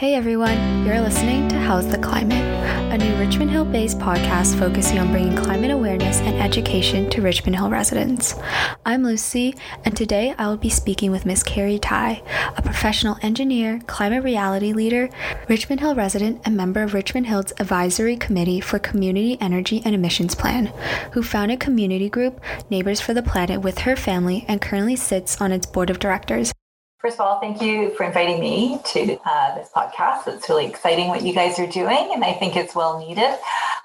Hey everyone, you're listening to How's the Climate, a new Richmond Hill based podcast focusing on bringing climate awareness and education to Richmond Hill residents. I'm Lucy, and today I will be speaking with Miss Carrie Tai, a professional engineer, climate reality leader, Richmond Hill resident, and member of Richmond Hill's Advisory Committee for Community Energy and Emissions Plan, who founded community group Neighbors for the Planet with her family and currently sits on its board of directors. First of all, thank you for inviting me to uh, this podcast. It's really exciting what you guys are doing, and I think it's well needed.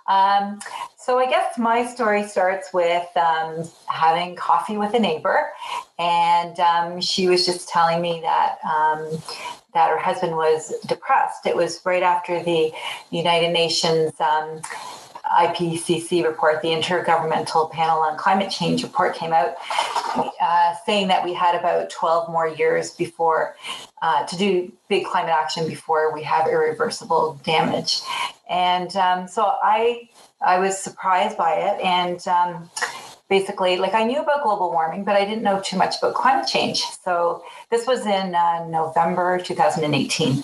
Um, so, I guess my story starts with um, having coffee with a neighbor, and um, she was just telling me that um, that her husband was depressed. It was right after the United Nations um, IPCC report, the Intergovernmental Panel on Climate Change report came out, uh, saying that we had about 12 more years before uh, to do big climate action before we have irreversible damage. And um, so I, I was surprised by it. And um, basically, like I knew about global warming, but I didn't know too much about climate change. So this was in uh, November 2018.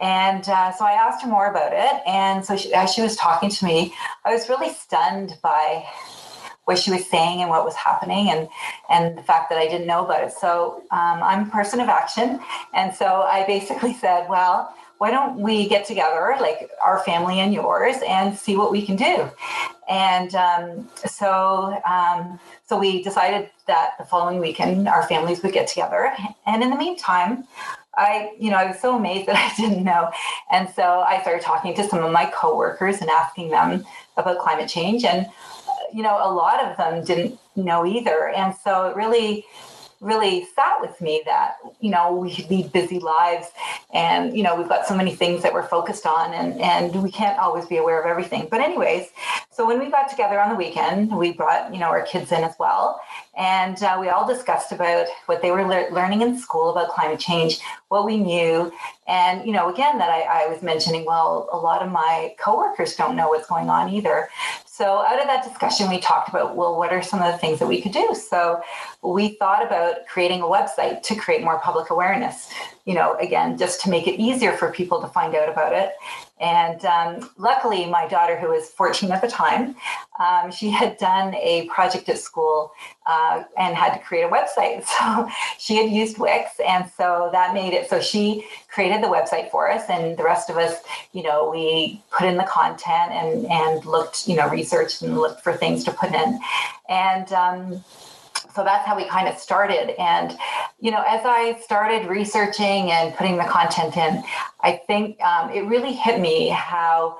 And uh, so I asked her more about it. And so she, as she was talking to me, I was really stunned by what she was saying and what was happening and and the fact that I didn't know about it. So um, I'm a person of action. And so I basically said, well, why don't we get together, like our family and yours, and see what we can do? And um, so, um, so we decided that the following weekend our families would get together. And in the meantime, I, you know, I was so amazed that I didn't know. And so I started talking to some of my coworkers and asking them about climate change. And, you know, a lot of them didn't know either. And so it really really sat with me that you know we lead busy lives and you know we've got so many things that we're focused on and and we can't always be aware of everything but anyways so when we got together on the weekend we brought you know our kids in as well and uh, we all discussed about what they were le- learning in school about climate change what we knew and you know again that I, I was mentioning well a lot of my coworkers don't know what's going on either so out of that discussion, we talked about, well, what are some of the things that we could do? So we thought about creating a website to create more public awareness, you know, again, just to make it easier for people to find out about it. And um, luckily, my daughter, who was 14 at the time, um, she had done a project at school uh, and had to create a website. So she had used Wix. And so that made it so she created the website for us. And the rest of us, you know, we put in the content and, and looked, you know, researched and looked for things to put in. And, um, so that's how we kind of started. And, you know, as I started researching and putting the content in, I think um, it really hit me how,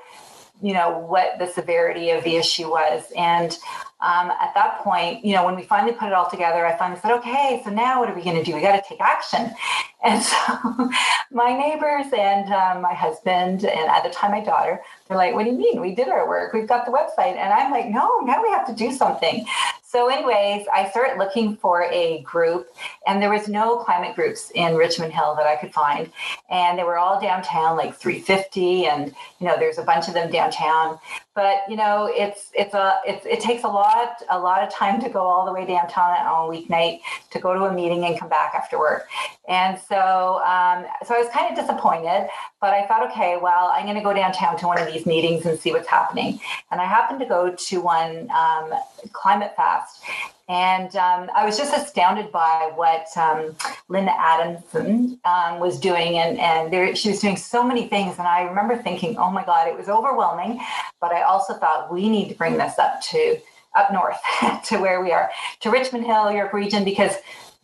you know, what the severity of the issue was. And um, at that point, you know, when we finally put it all together, I finally said, okay, so now what are we going to do? We got to take action. And so my neighbors and um, my husband, and at the time my daughter, they're like, what do you mean? We did our work. We've got the website. And I'm like, no, now we have to do something. So, anyways, I started looking for a group, and there was no climate groups in Richmond Hill that I could find, and they were all downtown, like 350, and you know, there's a bunch of them downtown. But you know, it's it's a it's, it takes a lot a lot of time to go all the way downtown on a weeknight to go to a meeting and come back after work, and so um, so I was kind of disappointed. But I thought, okay, well, I'm going to go downtown to one of these meetings and see what's happening. And I happened to go to one um, ClimateFast. And um, I was just astounded by what um, Linda Adamson um, was doing. And, and there, she was doing so many things. And I remember thinking, oh my God, it was overwhelming. But I also thought we need to bring this up to up north to where we are, to Richmond Hill, York Region, because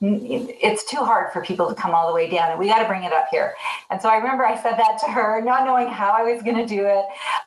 it's too hard for people to come all the way down and we got to bring it up here. And so i remember i said that to her not knowing how i was going to do it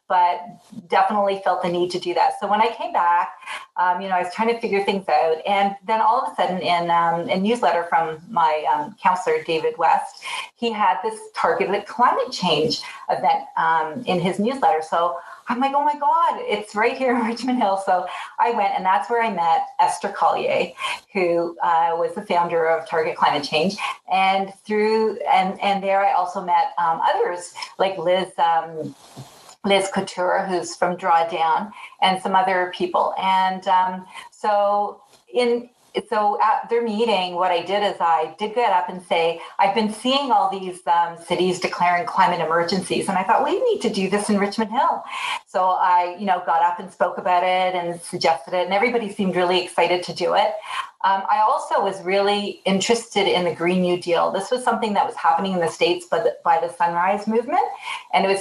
but definitely felt the need to do that. So when i came back um, you know i was trying to figure things out and then all of a sudden in um, a newsletter from my um, councillor david west he had this targeted climate change event um, in his newsletter. So I'm like, oh my God, it's right here in Richmond Hill. So I went, and that's where I met Esther Collier, who uh, was the founder of Target Climate Change. And through, and, and there I also met um, others like Liz. Um, Liz Couture, who's from Drawdown, and some other people. And um, so in so at their meeting, what I did is I did get up and say, I've been seeing all these um, cities declaring climate emergencies, and I thought we need to do this in Richmond Hill. So I, you know, got up and spoke about it and suggested it, and everybody seemed really excited to do it. Um, I also was really interested in the Green New Deal. This was something that was happening in the States by the, by the Sunrise Movement. And it was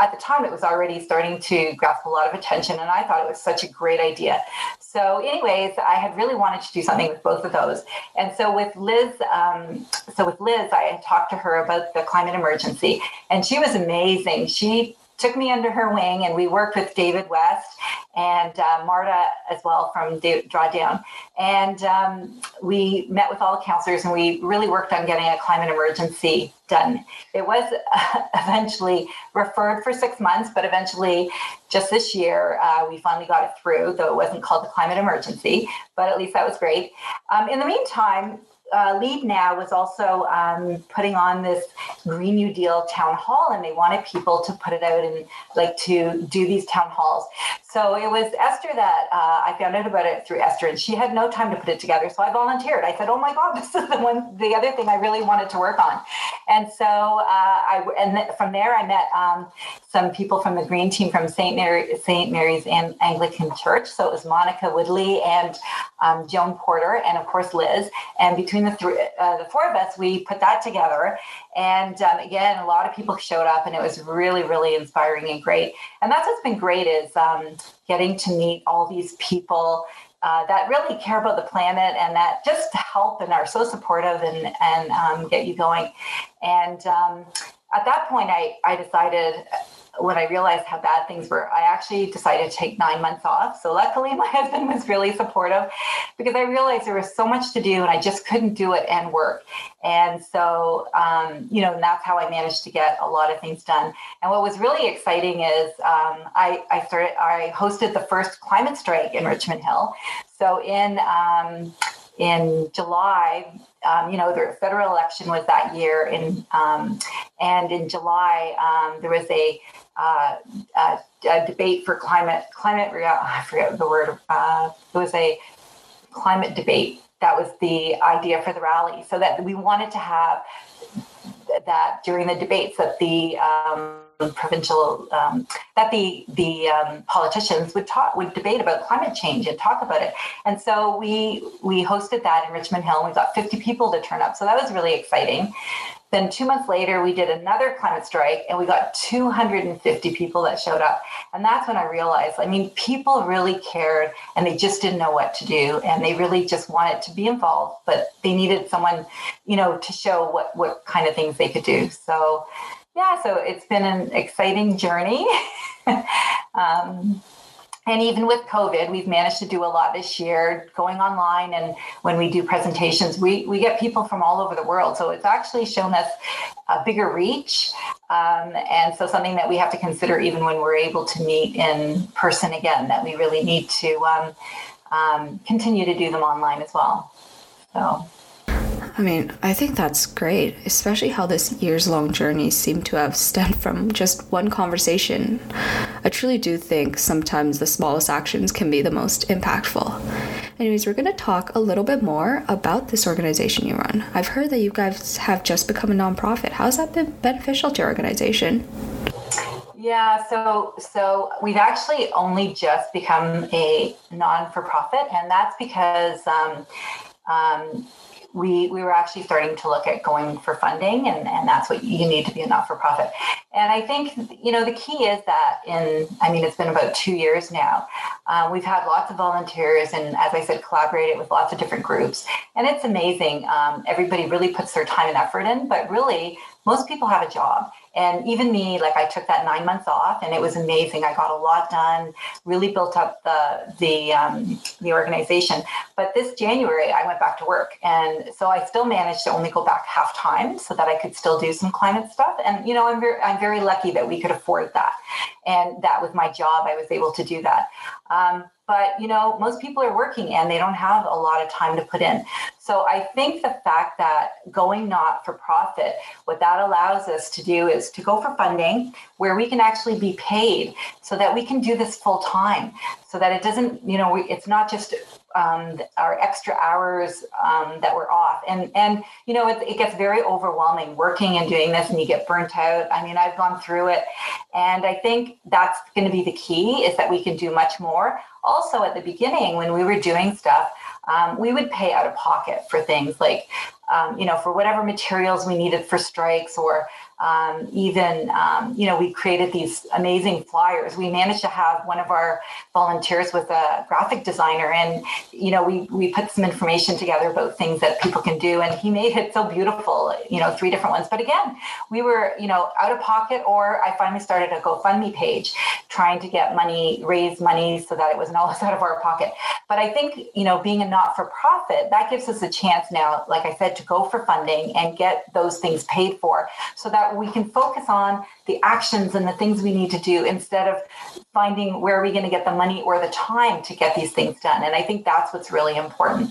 at the time, it was already starting to grasp a lot of attention. And I thought it was such a great idea. So, anyways, I had really wanted to do something with both of those. And so with Liz, um, so with Liz, I talked to her about the climate emergency, and she was amazing. She took me under her wing and we worked with David West and uh, Marta as well from Drawdown. And um, we met with all the councillors and we really worked on getting a climate emergency done. It was uh, eventually referred for six months, but eventually, just this year, uh, we finally got it through, though it wasn't called the climate emergency, but at least that was great. Um, in the meantime, uh, Leadnow was also um, putting on this Green New Deal town hall, and they wanted people to put it out and like to do these town halls. So it was Esther that uh, I found out about it through Esther, and she had no time to put it together. So I volunteered. I said, "Oh my God, this is the one, the other thing I really wanted to work on." And so uh, I, and th- from there, I met um, some people from the Green team from St. Mary, St. Mary's Anglican Church. So it was Monica Woodley and um, Joan Porter, and of course Liz. And between the three, uh, the four of us, we put that together. And um, again, a lot of people showed up, and it was really, really inspiring and great. And that's what's been great is um, getting to meet all these people uh, that really care about the planet and that just help and are so supportive and and um, get you going. And um, at that point, I I decided when I realized how bad things were, I actually decided to take nine months off. So luckily, my husband was really supportive because I realized there was so much to do and I just couldn't do it and work. And so, um, you know, and that's how I managed to get a lot of things done. And what was really exciting is um, I, I started, I hosted the first climate strike in Richmond Hill. So in um, in July, um, you know, the federal election was that year, in, um, and in July um, there was a, uh, a, a, debate for climate climate. I forget the word. Uh, it was a climate debate. That was the idea for the rally, so that we wanted to have that during the debates that the um, provincial um, that the the um, politicians would talk would debate about climate change and talk about it. And so we we hosted that in richmond hill and we got 50 people to turn up. So that was really exciting. Then two months later we did another climate strike and we got 250 people that showed up. And that's when i realized i mean people really cared and they just didn't know what to do and they really just wanted to be involved but they needed someone you know to show what what kind of things they could do. So yeah, so it's been an exciting journey. um, and even with COVID, we've managed to do a lot this year going online. And when we do presentations, we, we get people from all over the world. So it's actually shown us a bigger reach. Um, and so something that we have to consider even when we're able to meet in person again, that we really need to um, um, continue to do them online as well. So. I mean, I think that's great, especially how this years long journey seemed to have stemmed from just one conversation. I truly do think sometimes the smallest actions can be the most impactful. Anyways, we're going to talk a little bit more about this organization you run. I've heard that you guys have just become a nonprofit. How's that been beneficial to your organization? Yeah, so so we've actually only just become a non for profit, and that's because um, um, we we were actually starting to look at going for funding and, and that's what you need to be a not-for-profit. And i think you know the key is that in i mean it's been about two years now um, we've had lots of volunteers and as i said collaborated with lots of different groups. And it's amazing um, everybody really puts their time and effort in but really most people have a job and even me, like I took that nine months off, and it was amazing. I got a lot done, really built up the the um, the organization. But this January, I went back to work, and so I still managed to only go back half time, so that I could still do some climate stuff. And you know, I'm very I'm very lucky that we could afford that, and that with my job, I was able to do that. Um, but you know most people are working and they don't have a lot of time to put in. So i think the fact that going not for profit what that allows us to do is to go for funding where we can actually be paid so that we can do this full time so that it doesn't you know it's not just um, our extra hours um, that we're off. And and you know, it, it gets very overwhelming working and doing this, and you get burnt out. I mean, I've gone through it, and I think that's going to be the key is that we can do much more. Also, at the beginning, when we were doing stuff, um, we would pay out of pocket for things like, um, you know, for whatever materials we needed for strikes or um, even, um, you know, we created these amazing flyers. We managed to have one of our volunteers with a graphic designer, and you know, we we put some information together about things that people can do, and he made it so beautiful. You know, three different ones. But again, we were, you know, out of pocket, or I finally started a GoFundMe page, trying to get money, raise money, so that it wasn't all out of our pocket. But I think, you know, being a not-for-profit, that gives us a chance now, like I said, to go for funding and get those things paid for, so that we can focus on the actions and the things we need to do instead of finding where are we going to get the money or the time to get these things done. And I think that's what's really important.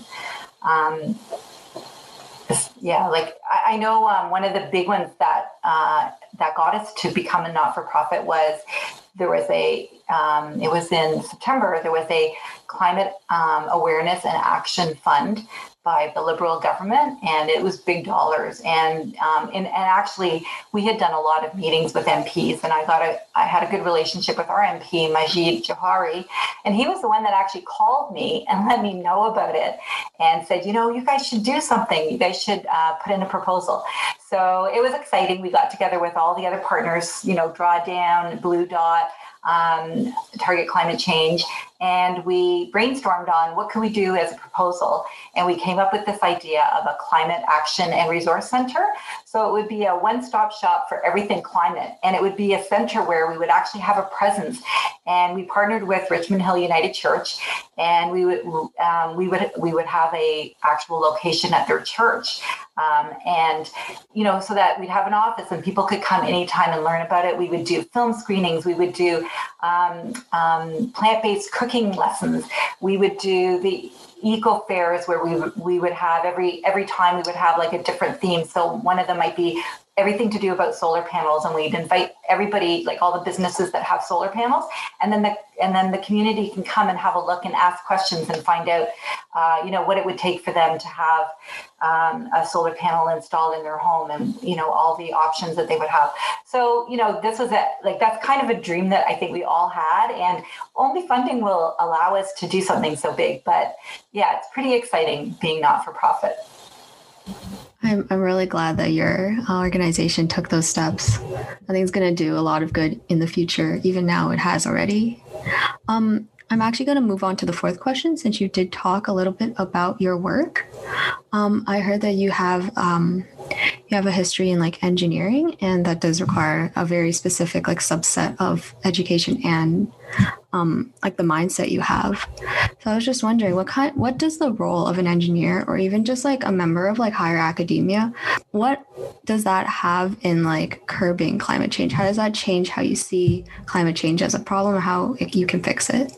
Um, yeah, like I, I know um, one of the big ones that uh, that got us to become a not-for-profit was there was a um, it was in September there was a climate um, awareness and action fund by the liberal government and it was big dollars. And um, and, and actually we had done a lot of meetings with MPs and I got a I had a good relationship with our MP Majid Jowhari and he was the one that actually called me and let me know about it and said you know you guys should do something. You guys should uh, put in a proposal so it was exciting. We got together with all the other partners you know drawdown blue dot um, target climate change and we brainstormed on what could we do as a proposal. And we came up with this idea of a climate action and resource center. So it would be a one-stop shop for everything climate. And it would be a center where we would actually have a presence. And we partnered with richmond hill united church. And we would um, we would we would have a actual location at their church. Um, and you know so that we'd have an office and people could come anytime and learn about it. We would do film screenings. We would do um, um plant-based cooking cooking lessons. We would do the eco fairs where we we would have every every time we would have like a different theme. So one of them might be everything to do about solar panels and we'd invite everybody like all the businesses that have solar panels and then the and then the community can come and have a look and ask questions and find out uh, you know what it would take for them to have um, a solar panel installed in their home and you know all the options that they would have. So you know this was a like that's kind of a dream that i think we all had and only funding will allow us to do something so big but yeah it's pretty exciting being not for profit I'm, I'm really glad that your organization took those steps. I think it's going to do a lot of good in the future. Even now, it has already. Um, I'm actually going to move on to the fourth question since you did talk a little bit about your work. Um, I heard that you have um, you have a history in like engineering, and that does require a very specific like subset of education and um, like the mindset you have. So I was just wondering, what kind, what does the role of an engineer, or even just like a member of like higher academia, what does that have in like curbing climate change? How does that change how you see climate change as a problem, or how you can fix it?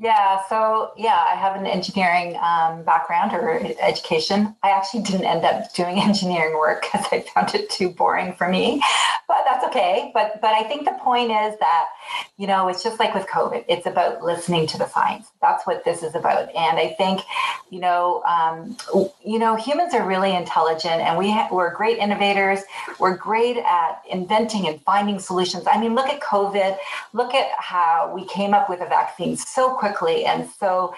Yeah, so yeah, I have an engineering um, background or education. I actually didn't end up doing engineering work because I found it too boring for me, but that's okay. But but I think the point is that you know it's just like with COVID. It's about listening to the science. That's what this is about. And I think you know um, you know humans are really intelligent, and we ha- we're great innovators. We're great at inventing and finding solutions. I mean, look at COVID. Look at how we came up with a vaccine so quickly quickly. And so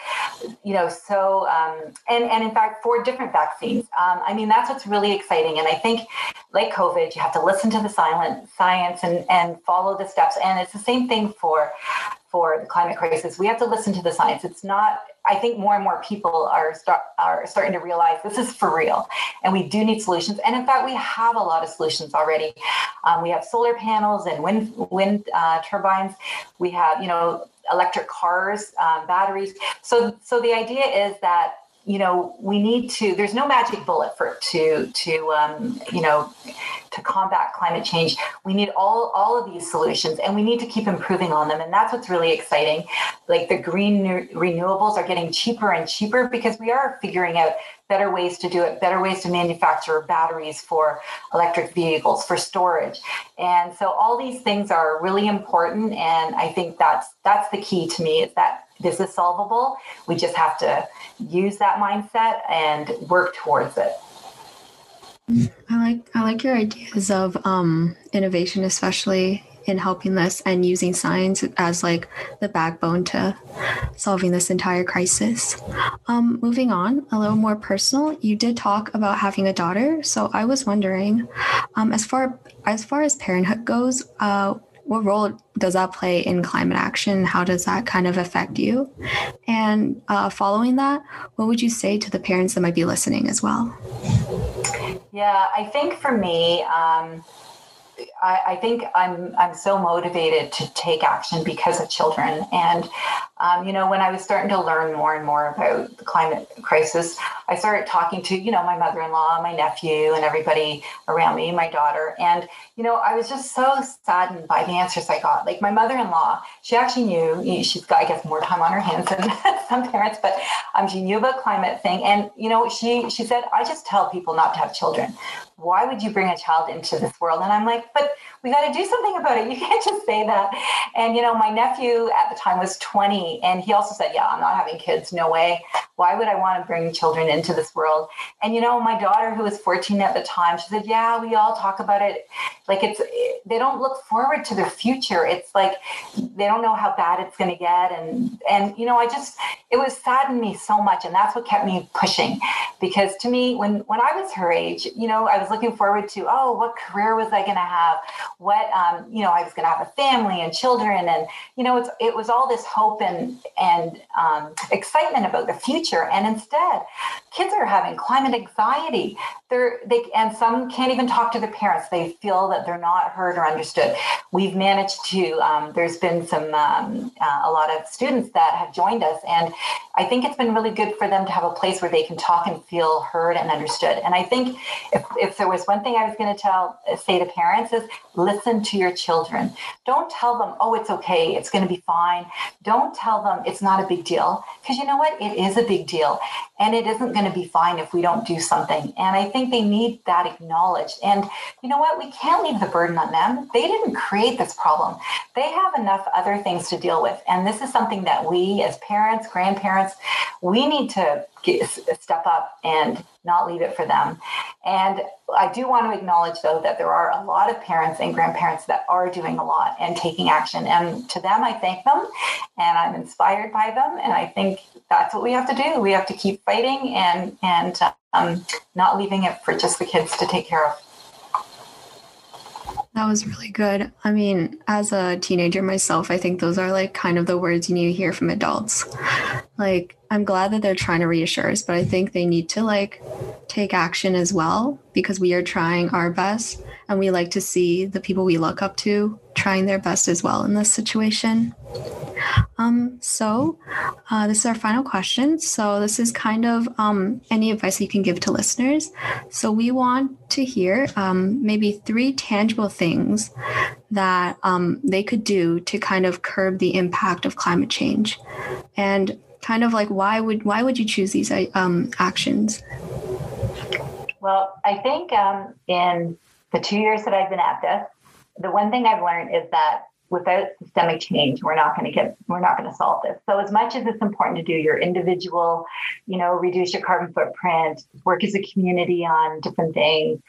you know so um, and and in fact for different vaccines. Um, i mean that's what's really exciting. And i think like covid you have to listen to the silent science and and follow the steps. And it's the same thing for for the climate crisis. We have to listen to the science. It's not I think more and more people are start are starting to realize this is for real, and we do need solutions. And in fact, we have a lot of solutions already. Um, we have solar panels and wind wind uh, turbines. We have you know electric cars, um, batteries. So, so the idea is that you know we need to. There's no magic bullet for to to um, you know to combat climate change. We need all all of these solutions, and we need to keep improving on them. And that's what's really exciting. Like the green renewables are getting cheaper and cheaper because we are figuring out better ways to do it, better ways to manufacture batteries for electric vehicles, for storage. And so all these things are really important. And I think that's that's the key to me is that this is solvable. We just have to use that mindset and work towards it. I like I like your ideas of um, innovation, especially in helping this and using science as like the backbone to solving this entire crisis. Um, moving on, a little more personal, you did talk about having a daughter, so I was wondering, um, as far as far as parenthood goes, uh, what role does that play in climate action? How does that kind of affect you? And uh, following that, what would you say to the parents that might be listening as well? Yeah, I think for me, um, I, I, think I'm I'm so motivated to take action because of children. And um, you know, when I was starting to learn more and more about the climate crisis, I started talking to you know my mother-in-law, my nephew, and everybody around me, my daughter. And you know, I was just so saddened by the answers I got. Like my mother-in-law, she actually knew she's got I guess more time on her hands than some parents, but um, she knew about climate thing. And you know, she she said, I just tell people not to have children why would you bring a child into this world? And I'm like, but we got to do something about it. You can't just say that. And, you know, my nephew at the time was 20, and he also said, yeah, I'm not having kids. No way. Why would I want to bring children into this world? And, you know, my daughter, who was 14 at the time, she said, yeah, we all talk about it. Like it's, they don't look forward to their future. It's like they don't know how bad it's going to get. And, and, you know, I just, it was saddened me so much. And that's what kept me pushing. Because to me, when, when I was her age, you know, I was looking forward to, oh, what career was I going to have? What, um, you know, I was going to have a family and children. And, you know, it's, it was all this hope and, and um, excitement about the future. And instead, kids are having climate anxiety. They're, they, and some can't even talk to their parents. They feel that they're not heard or understood. We've managed to, um, there's been some, um, uh, a lot of students that have joined us. And I think it's been really good for them to have a place where they can talk and feel heard and understood. And I think if, if there was one thing I was going to tell, say to parents is listen to your children. Don't tell them, oh, it's okay, it's going to be fine. Don't tell them it's not a big deal because you know what? It is a big deal. And it isn't going to be fine if we don't do something. And I think they need that acknowledged. And you know what? We can't leave the burden on them. They didn't create this problem, they have enough other things to deal with. And this is something that we, as parents, grandparents, we need to get, step up and not leave it for them. And I do want to acknowledge, though, that there are a lot of parents and grandparents that are doing a lot and taking action. And to them, I thank them and I'm inspired by them. And I think that's what we have to do. We have to keep fighting and, and um, not leaving it for just the kids to take care of. That was really good. I mean, as a teenager myself, I think those are like kind of the words you need to hear from adults. Like, I'm glad that they're trying to reassure us, but I think they need to like take action as well because we are trying our best and we like to see the people we look up to trying their best as well in this situation. Um, so uh, this is our final question. So this is kind of um, any advice you can give to listeners. So we want to hear um, maybe three tangible things that um, they could do to kind of curb the impact of climate change, and kind of like why would why would you choose these um, actions? Well, I think um, in the two years that I've been at this, the one thing I've learned is that without systemic change, we're not going to get, we're not going to solve this. So as much as it's important to do your individual, you know, reduce your carbon footprint, work as a community on different things,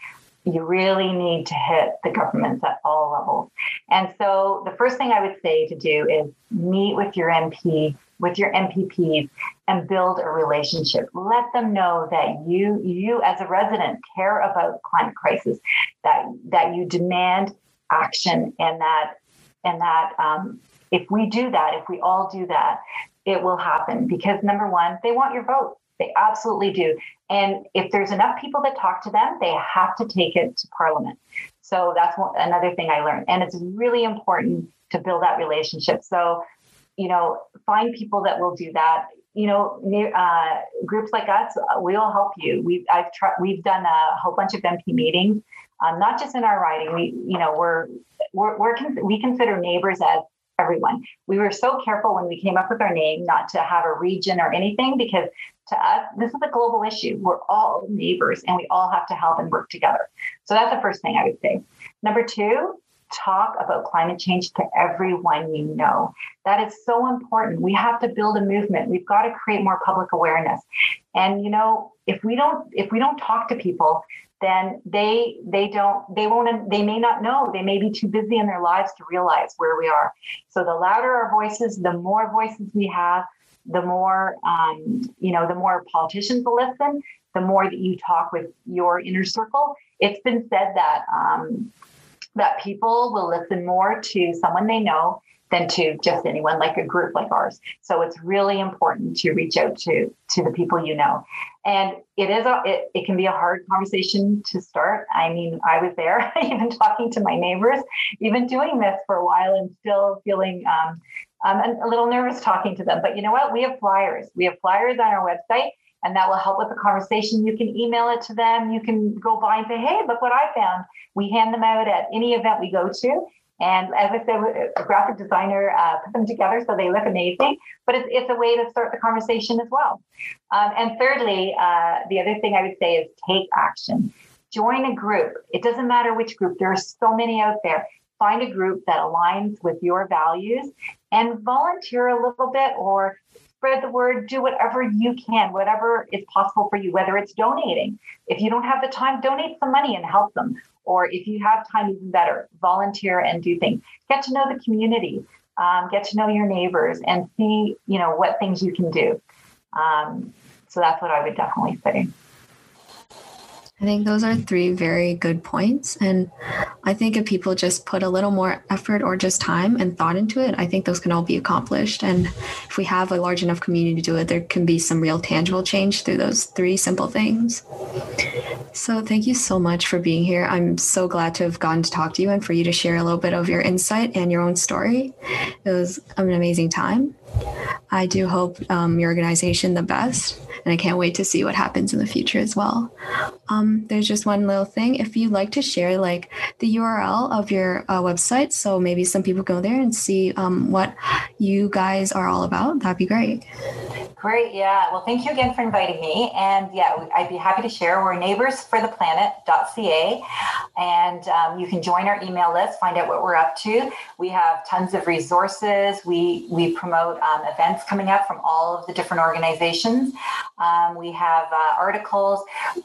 you really need to hit the governments at all levels. And so the first thing I would say to do is meet with your MP, with your MPPs and build a relationship. Let them know that you you as a resident care about climate crisis, that that you demand action and that and that um, if we do that, if we all do that, it will happen because number one, they want your vote. They absolutely do. And if there's enough people that talk to them, they have to take it to Parliament. So that's one, another thing I learned. And it's really important to build that relationship. So, you know, find people that will do that. You know, uh, groups like us, we'll help you. We've I've. We've done a whole bunch of MP meetings, um, not just in our riding. We, you know, we're we're, we're we consider neighbors as everyone. We were so careful when we came up with our name not to have a region or anything because to us, this is a global issue. We're all neighbors and we all have to help and work together. So that's the first thing I would say. Number two, talk about climate change to everyone you know. That is so important. We have to build a movement. We've got to create more public awareness. And you know, if we don't if we don't talk to people, then they they don't they won't they may not know they may be too busy in their lives to realize where we are so the louder our voices the more voices we have the more um, you know the more politicians will listen the more that you talk with your inner circle it's been said that um, that people will listen more to someone they know than to just anyone like a group like ours. So it's really important to reach out to to the people you know. And it is a it, it can be a hard conversation to start. I mean, I was there, even talking to my neighbors, even doing this for a while and still feeling um, I'm a little nervous talking to them. But you know what? We have flyers. We have flyers on our website and that will help with the conversation. You can email it to them. You can go by and say, hey, look what I found. We hand them out at any event we go to. And as I said, a graphic designer uh, put them together so they look amazing. But it's, it's a way to start the conversation as well. Um, and thirdly, uh, the other thing I would say is take action. Join a group. It doesn't matter which group, there are so many out there. Find a group that aligns with your values and volunteer a little bit or spread the word, do whatever you can, whatever is possible for you, whether it's donating. If you don't have the time, donate some money and help them. Or if you have time, even better, volunteer and do things. Get to know the community, um, get to know your neighbors, and see, you know, what things you can do. Um, so that's what I would definitely say. I think those are three very good points. And I think if people just put a little more effort or just time and thought into it, I think those can all be accomplished. And if we have a large enough community to do it, there can be some real tangible change through those three simple things. So thank you so much for being here. I'm so glad to have gotten to talk to you and for you to share a little bit of your insight and your own story. It was an amazing time. I do hope um, your organization the best and I can't wait to see what happens in the future as well. Um, there's just one little thing. If you'd like to share like the URL of your uh, website, so maybe some people go there and see um, what you guys are all about, that'd be great. Great. Yeah. Well, thank you again for inviting me. And yeah, I'd be happy to share. We're neighborsfortheplanet.ca. And um, you can join our email list, find out what we're up to. We have tons of resources. We, we promote um, events coming up from all of the different organizations. Um, we have uh, articles.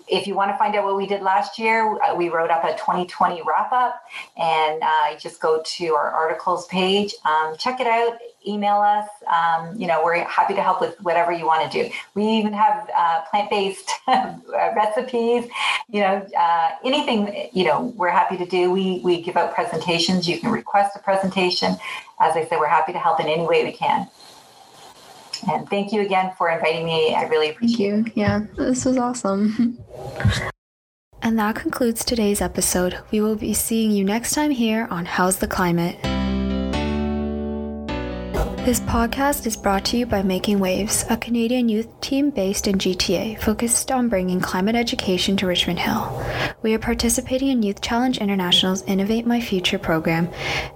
If you want to find out what we did last year, uh, we wrote up a 2020 wrap up. And uh, just go to our articles page, um, check it out email us. Um, you know, we're happy to help with whatever you want to do. We even have uh, plant-based recipes. You know, uh, anything you know, we're happy to do. We we give out presentations. You can request a presentation. As I said, we're happy to help in any way we can. And thank you again for inviting me. I really appreciate thank you. it. Yeah, this was awesome. And that concludes today's episode. We will be seeing you next time here on How's the Climate. This podcast is brought to you by Making Waves, a Canadian youth team based in GTA focused on bringing climate education to Richmond Hill. We are participating in Youth Challenge International's Innovate My Future program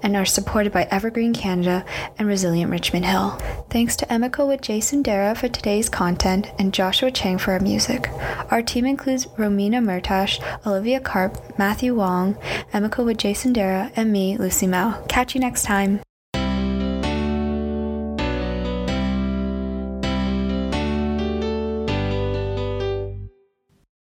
and are supported by Evergreen Canada and Resilient Richmond Hill. Thanks to Emiko with Jason Dara for today's content and Joshua Chang for our music. Our team includes Romina Murtash, Olivia Karp, Matthew Wong, Emiko with Jason Dara, and me, Lucy Mao. Catch you next time.